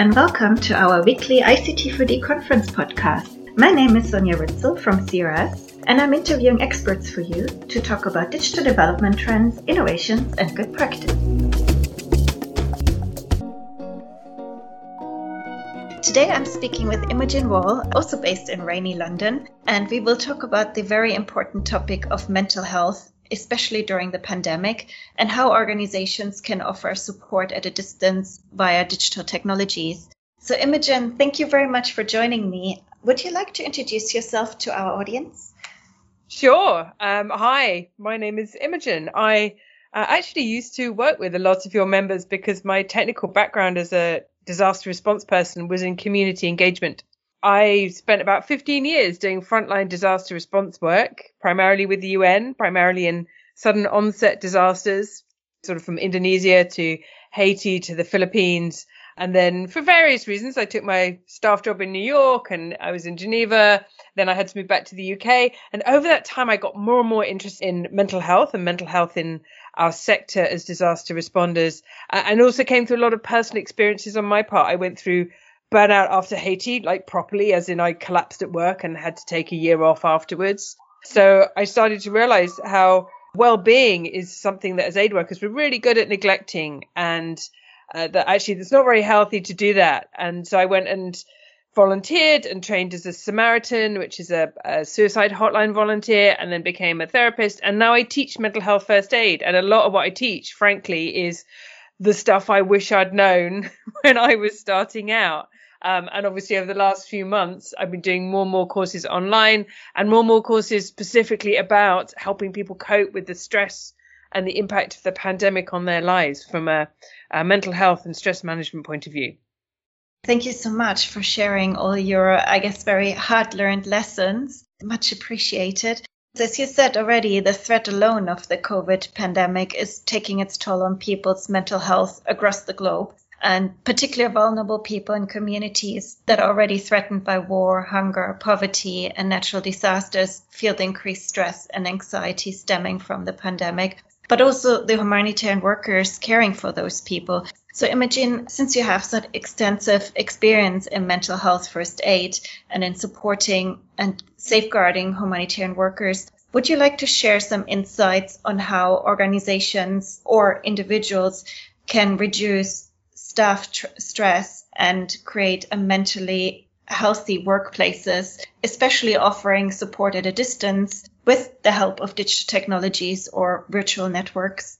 and welcome to our weekly ICT4D conference podcast. My name is Sonia Ritzel from CRS, and I'm interviewing experts for you to talk about digital development trends, innovations, and good practice. Today I'm speaking with Imogen Wall, also based in rainy London, and we will talk about the very important topic of mental health especially during the pandemic, and how organizations can offer support at a distance via digital technologies. So, Imogen, thank you very much for joining me. Would you like to introduce yourself to our audience? Sure. Um, hi, my name is Imogen. I uh, actually used to work with a lot of your members because my technical background as a disaster response person was in community engagement. I spent about 15 years doing frontline disaster response work, primarily with the UN, primarily in sudden onset disasters, sort of from Indonesia to Haiti to the Philippines. And then for various reasons, I took my staff job in New York and I was in Geneva. Then I had to move back to the UK. And over that time, I got more and more interested in mental health and mental health in our sector as disaster responders, and also came through a lot of personal experiences on my part. I went through burnout after Haiti, like properly, as in I collapsed at work and had to take a year off afterwards. So I started to realize how well-being is something that as aid workers we're really good at neglecting and uh, that actually it's not very healthy to do that. And so I went and volunteered and trained as a Samaritan, which is a, a, suicide hotline volunteer, and then became a therapist. And now I teach mental health first aid. And a lot of what I teach, frankly, is the stuff I wish I'd known when I was starting out. Um, and obviously, over the last few months, I've been doing more and more courses online and more and more courses specifically about helping people cope with the stress and the impact of the pandemic on their lives from a, a mental health and stress management point of view. Thank you so much for sharing all your, I guess, very hard learned lessons. Much appreciated. As you said already, the threat alone of the COVID pandemic is taking its toll on people's mental health across the globe and particularly vulnerable people in communities that are already threatened by war, hunger, poverty, and natural disasters feel the increased stress and anxiety stemming from the pandemic, but also the humanitarian workers caring for those people. So, Imogen, since you have such extensive experience in mental health first aid and in supporting and safeguarding humanitarian workers, would you like to share some insights on how organizations or individuals can reduce staff tr- stress and create a mentally healthy workplaces, especially offering support at a distance with the help of digital technologies or virtual networks?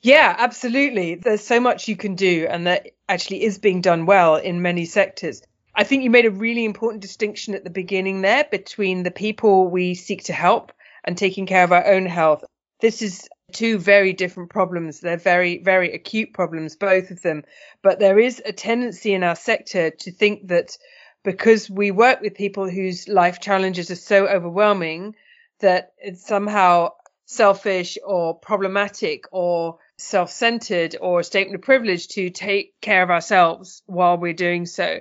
Yeah, absolutely. There's so much you can do, and that actually is being done well in many sectors. I think you made a really important distinction at the beginning there between the people we seek to help and taking care of our own health. This is two very different problems. They're very, very acute problems, both of them. But there is a tendency in our sector to think that because we work with people whose life challenges are so overwhelming that it's somehow selfish or problematic or self-centered or a statement of privilege to take care of ourselves while we're doing so.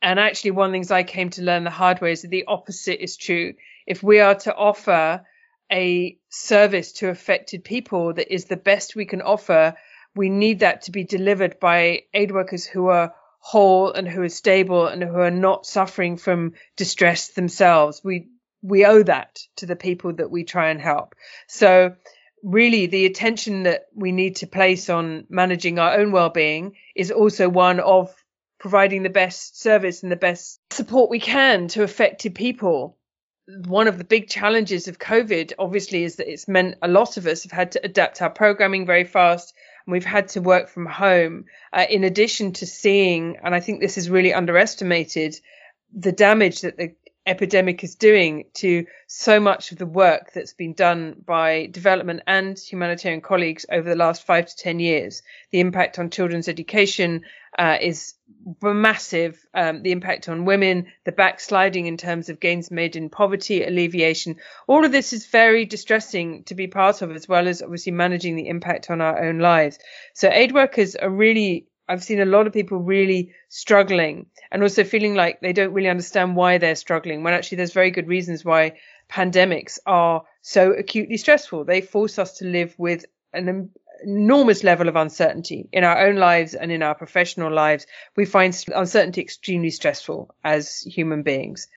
And actually, one of the things I came to learn the hard way is that the opposite is true. If we are to offer a service to affected people that is the best we can offer, we need that to be delivered by aid workers who are whole and who are stable and who are not suffering from distress themselves. We we owe that to the people that we try and help. So really the attention that we need to place on managing our own well-being is also one of providing the best service and the best support we can to affected people one of the big challenges of COVID, obviously, is that it's meant a lot of us have had to adapt our programming very fast and we've had to work from home. Uh, in addition to seeing, and I think this is really underestimated, the damage that the epidemic is doing to so much of the work that's been done by development and humanitarian colleagues over the last five to 10 years. The impact on children's education uh, is massive. Um, the impact on women, the backsliding in terms of gains made in poverty alleviation. All of this is very distressing to be part of, as well as obviously managing the impact on our own lives. So aid workers are really I've seen a lot of people really struggling and also feeling like they don't really understand why they're struggling when actually there's very good reasons why pandemics are so acutely stressful. They force us to live with an enormous level of uncertainty in our own lives and in our professional lives. We find uncertainty extremely stressful as human beings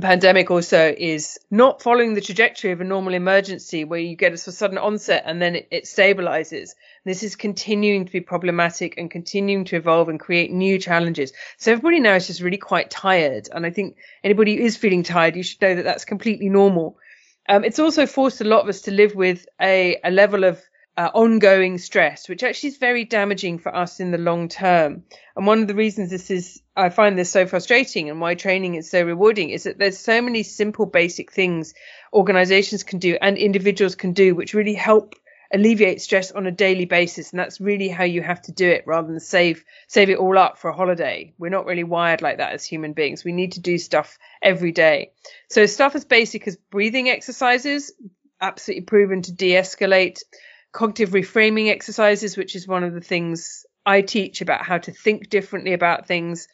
pandemic also is not following the trajectory of a normal emergency where you get a sudden onset and then it, it, stabilizes. This is continuing to be problematic and continuing to evolve and create new challenges. So everybody now is just really quite tired. And I think anybody who is feeling tired, you should know that that's completely normal. Um, it's also forced a lot of us to live with a, a level of uh, ongoing stress, which actually is very damaging for us in the long term. And one of the reasons this is, I find this so frustrating and why training is so rewarding is that there's so many simple, basic things organizations can do and individuals can do, which really help alleviate stress on a daily basis. And that's really how you have to do it rather than save, save it all up for a holiday. We're not really wired like that as human beings. We need to do stuff every day. So stuff as basic as breathing exercises, absolutely proven to de-escalate cognitive reframing exercises, which is one of the things I teach about how to think differently about things.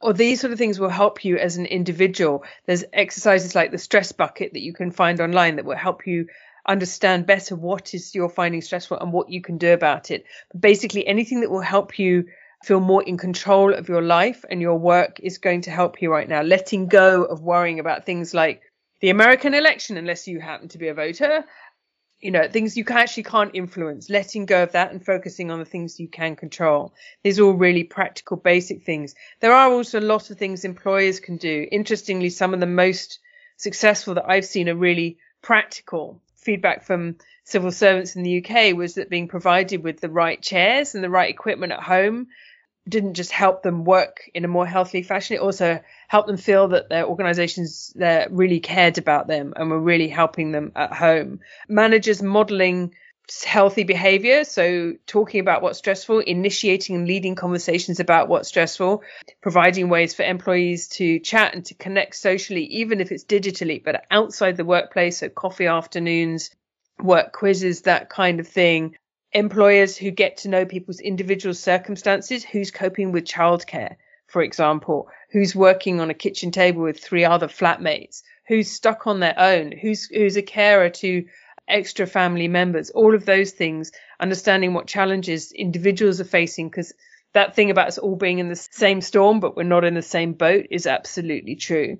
Or these sort of things will help you as an individual. There's exercises like the stress bucket that you can find online that will help you understand better what is you're finding stressful and what you can do about it. But basically, anything that will help you feel more in control of your life and your work is going to help you right now. Letting go of worrying about things like the American election, unless you happen to be a voter, you know things you actually can't influence. Letting go of that and focusing on the things you can control. These are all really practical basic things. There are also a lot of things employers can do. Interestingly some of the most successful that i've seen are really practical. Feedback from civil servants in the uk was that being provided with the right chairs and the right equipment at home didn't just help them work in a more healthy fashion, it also helped them feel that their organizations that really cared about them and were really helping them at home. Managers modeling healthy behavior, so talking about what's stressful, initiating and leading conversations about what's stressful, providing ways for employees to chat and to connect socially, even if it's digitally, but outside the workplace, so coffee afternoons, work quizzes, that kind of thing employers who get to know people's individual circumstances, who's coping with childcare, for example, who's working on a kitchen table with three other flatmates, who's stuck on their own, who's who's a carer to extra family members, all of those things, understanding what challenges individuals are facing, because that thing about us all being in the same storm, but we're not in the same boat is absolutely true.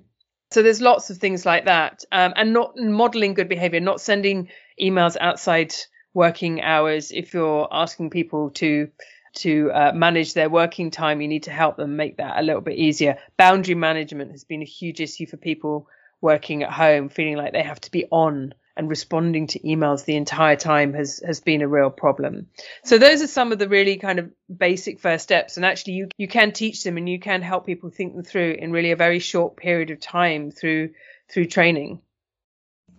So there's lots of things like that, um, and not modeling good behavior, not sending emails outside working hours, if you're asking people to to uh, manage their working time, you need to help them make that a little bit easier. Boundary management has been a huge issue for people working at home, feeling like they have to be on and responding to emails the entire time has has been a real problem. So those are some of the really kind of basic first steps and actually you you can teach them and you can help people think them through in really a very short period of time through through training.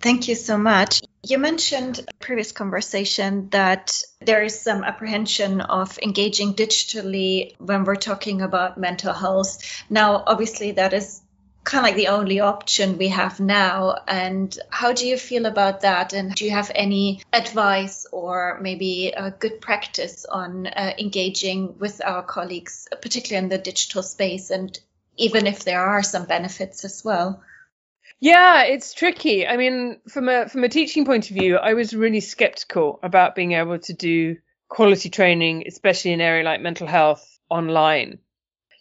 Thank you so much. You mentioned a previous conversation that there is some apprehension of engaging digitally when we're talking about mental health. Now, obviously, that is kind of like the only option we have now. And how do you feel about that? And do you have any advice or maybe a good practice on uh, engaging with our colleagues, particularly in the digital space? And even if there are some benefits as well? Yeah, it's tricky. I mean, from a from a teaching point of view, I was really skeptical about being able to do quality training, especially in an area like mental health online.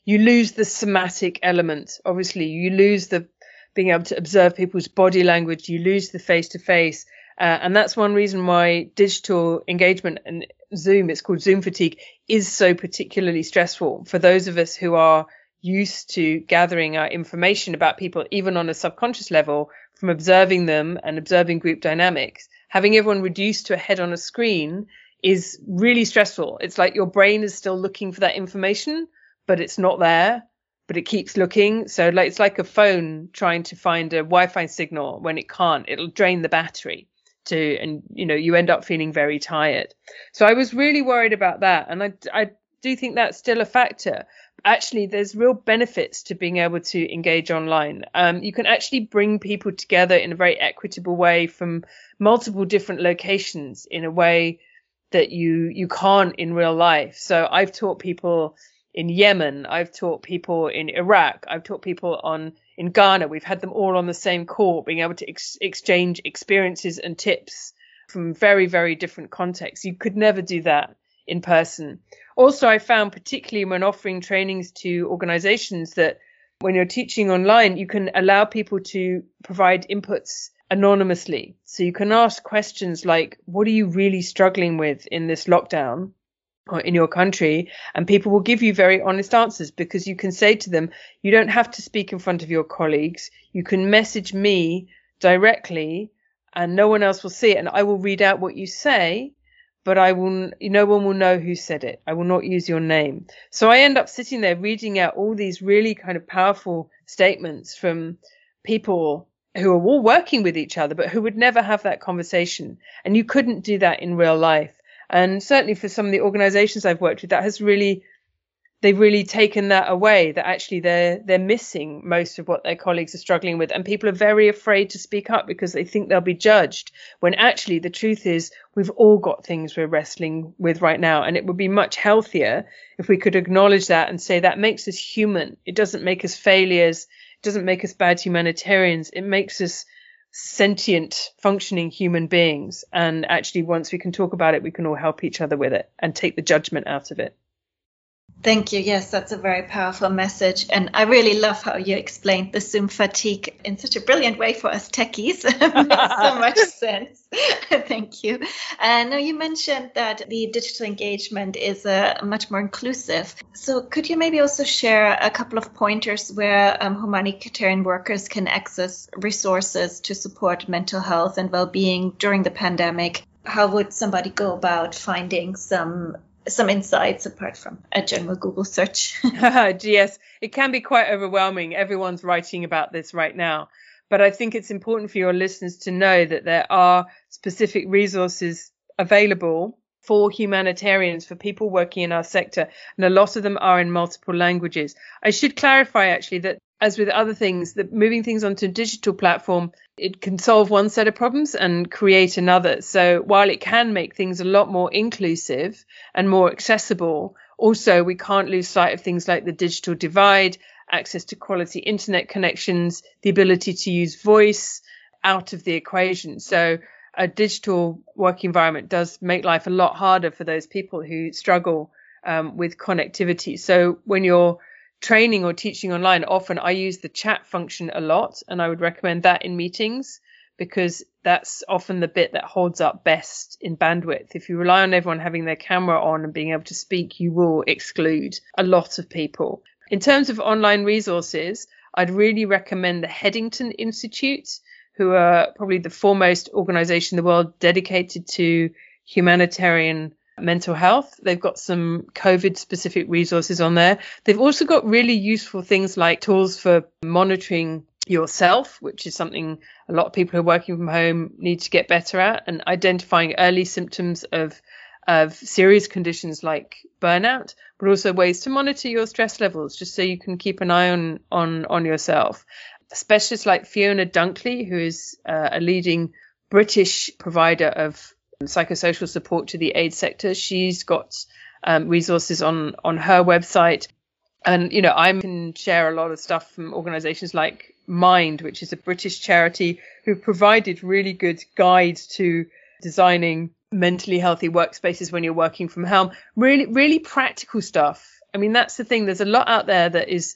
You lose the somatic element. Obviously, you lose the being able to observe people's body language. You lose the face to face. and that's one reason why digital engagement and Zoom, it's called Zoom fatigue, is so particularly stressful for those of us who are used to gathering our information about people, even on a subconscious level, from observing them and observing group dynamics. Having everyone reduced to a head on a screen is really stressful. It's like your brain is still looking for that information, but it's not there, but it keeps looking. So like, it's like a phone trying to find a Wi-Fi signal when it can't. It'll drain the battery to, and you know, you end up feeling very tired. So I was really worried about that. And I, I do think that's still a factor actually there's real benefits to being able to engage online. Um, you can actually bring people together in a very equitable way from multiple different locations in a way that you you can't in real life. So I've taught people in Yemen, I've taught people in Iraq, I've taught people on in Ghana. We've had them all on the same call, being able to ex- exchange experiences and tips from very, very different contexts. You could never do that in person. Also, I found particularly when offering trainings to organizations that when you're teaching online, you can allow people to provide inputs anonymously. So you can ask questions like, what are you really struggling with in this lockdown? or in your country and people will give you very honest answers because you can say to them you don't have to speak in front of your colleagues you can message me directly and no one else will see it and i will read out what you say but I will, no one will know who said it. I will not use your name. So I end up sitting there reading out all these really kind of powerful statements from people who are all working with each other, but who would never have that conversation. And you couldn't do that in real life. And certainly for some of the organizations I've worked with, that has really they've really taken that away that actually they're they're missing most of what their colleagues are struggling with. And people are very afraid to speak up because they think they'll be judged when actually the truth is we've all got things we're wrestling with right now. And it would be much healthier if we could acknowledge that and say that makes us human. It doesn't make us failures. It doesn't make us bad humanitarians. It makes us sentient functioning human beings. And actually once we can talk about it we can all help each other with it and take the judgment out of it Thank you. Yes, that's a very powerful message. And I really love how you explained the Zoom fatigue in such a brilliant way for us techies. it makes so much sense. Thank you. And now you mentioned that the digital engagement is uh, much more inclusive. So could you maybe also share a couple of pointers where um, humanitarian workers can access resources to support mental health and well-being during the pandemic? How would somebody go about finding some some insights apart from a general Google search. yes, it can be quite overwhelming. Everyone's writing about this right now. But I think it's important for your listeners to know that there are specific resources available for humanitarians, for people working in our sector, and a lot of them are in multiple languages. I should clarify actually that as with other things, that moving things onto a digital platform, it can solve one set of problems and create another. So while it can make things a lot more inclusive and more accessible, also we can't lose sight of things like the digital divide, access to quality internet connections, the ability to use voice out of the equation. So a digital work environment does make life a lot harder for those people who struggle um, with connectivity. So when you're training or teaching online, often I use the chat function a lot, and I would recommend that in meetings because that's often the bit that holds up best in bandwidth. If you rely on everyone having their camera on and being able to speak, you will exclude a lot of people. In terms of online resources, I'd really recommend the Headington Institute, who are probably the foremost organization in the world dedicated to humanitarian mental health. They've got some COVID specific resources on there. They've also got really useful things like tools for monitoring yourself, which is something a lot of people who are working from home need to get better at, and identifying early symptoms of of serious conditions like burnout, but also ways to monitor your stress levels, just so you can keep an eye on on on yourself. Specialists like Fiona Dunkley, who is uh, a leading British provider of psychosocial support to the aid sector. She's got um, resources on on her website, and you know I can share a lot of stuff from organisations like Mind, which is a British charity who provided really good guides to designing mentally healthy workspaces when you're working from home. Really, really practical stuff. I mean, that's the thing. There's a lot out there that is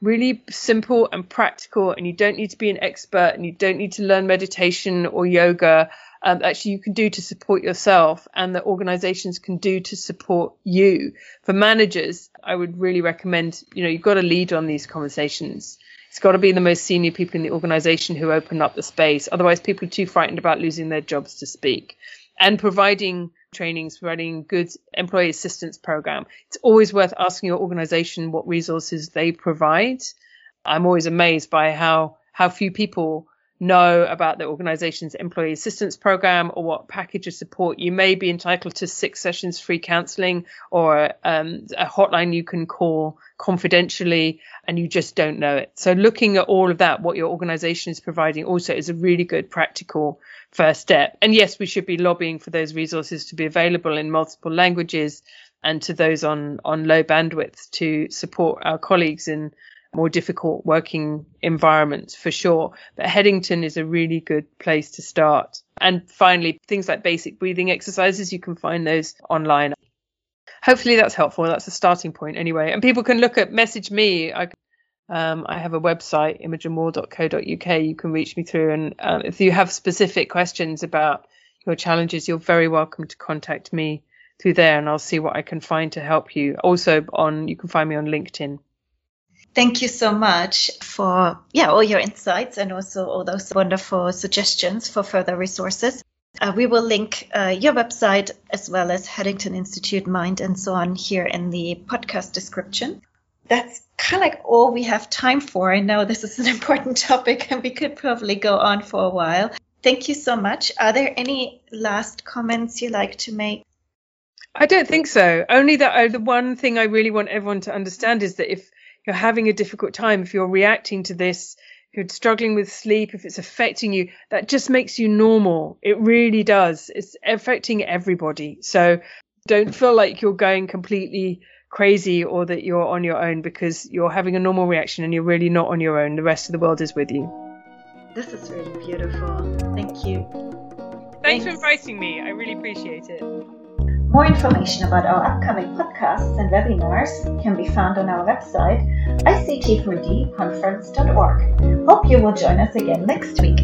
really simple and practical, and you don't need to be an expert, and you don't need to learn meditation or yoga um, actually you can do to support yourself and that organizations can do to support you. For managers, I would really recommend, you know, you've got to lead on these conversations. It's got to be the most senior people in the organization who open up the space. Otherwise, people are too frightened about losing their jobs to speak. And providing trainings, providing good employee assistance program. It's always worth asking your organization what resources they provide. I'm always amazed by how, how few people know about the organization's employee assistance program or what package of support you may be entitled to six sessions free counseling or um, a hotline you can call confidentially and you just don't know it. So looking at all of that what your organization is providing also is a really good practical first step. And yes we should be lobbying for those resources to be available in multiple languages and to those on on low bandwidth to support our colleagues in more difficult working environments for sure. But Headington is a really good place to start. And finally, things like basic breathing exercises, you can find those online. Hopefully that's helpful. That's a starting point anyway. And people can look at message me. I, um, I have a website, imogenmoore.co.uk. You can reach me through. And um, if you have specific questions about your challenges, you're very welcome to contact me through there and I'll see what I can find to help you. Also on you can find me on LinkedIn. Thank you so much for yeah all your insights and also all those wonderful suggestions for further resources. Uh, we will link uh, your website as well as Headington Institute Mind and so on here in the podcast description. That's kind of like all we have time for. I know this is an important topic and we could probably go on for a while. Thank you so much. Are there any last comments you like to make? I don't think so. Only that uh, the one thing I really want everyone to understand is that if you're having a difficult time, if you're reacting to this, if you're struggling with sleep, if it's affecting you, that just makes you normal. It really does. It's affecting everybody. So don't feel like you're going completely crazy or that you're on your own because you're having a normal reaction and you're really not on your own. The rest of the world is with you. This is really beautiful. Thank you. Thanks, Thanks. for inviting me. I really appreciate it. More information about our upcoming podcasts and webinars can be found on our website, ict4dconference.org. Hope you will join us again next week.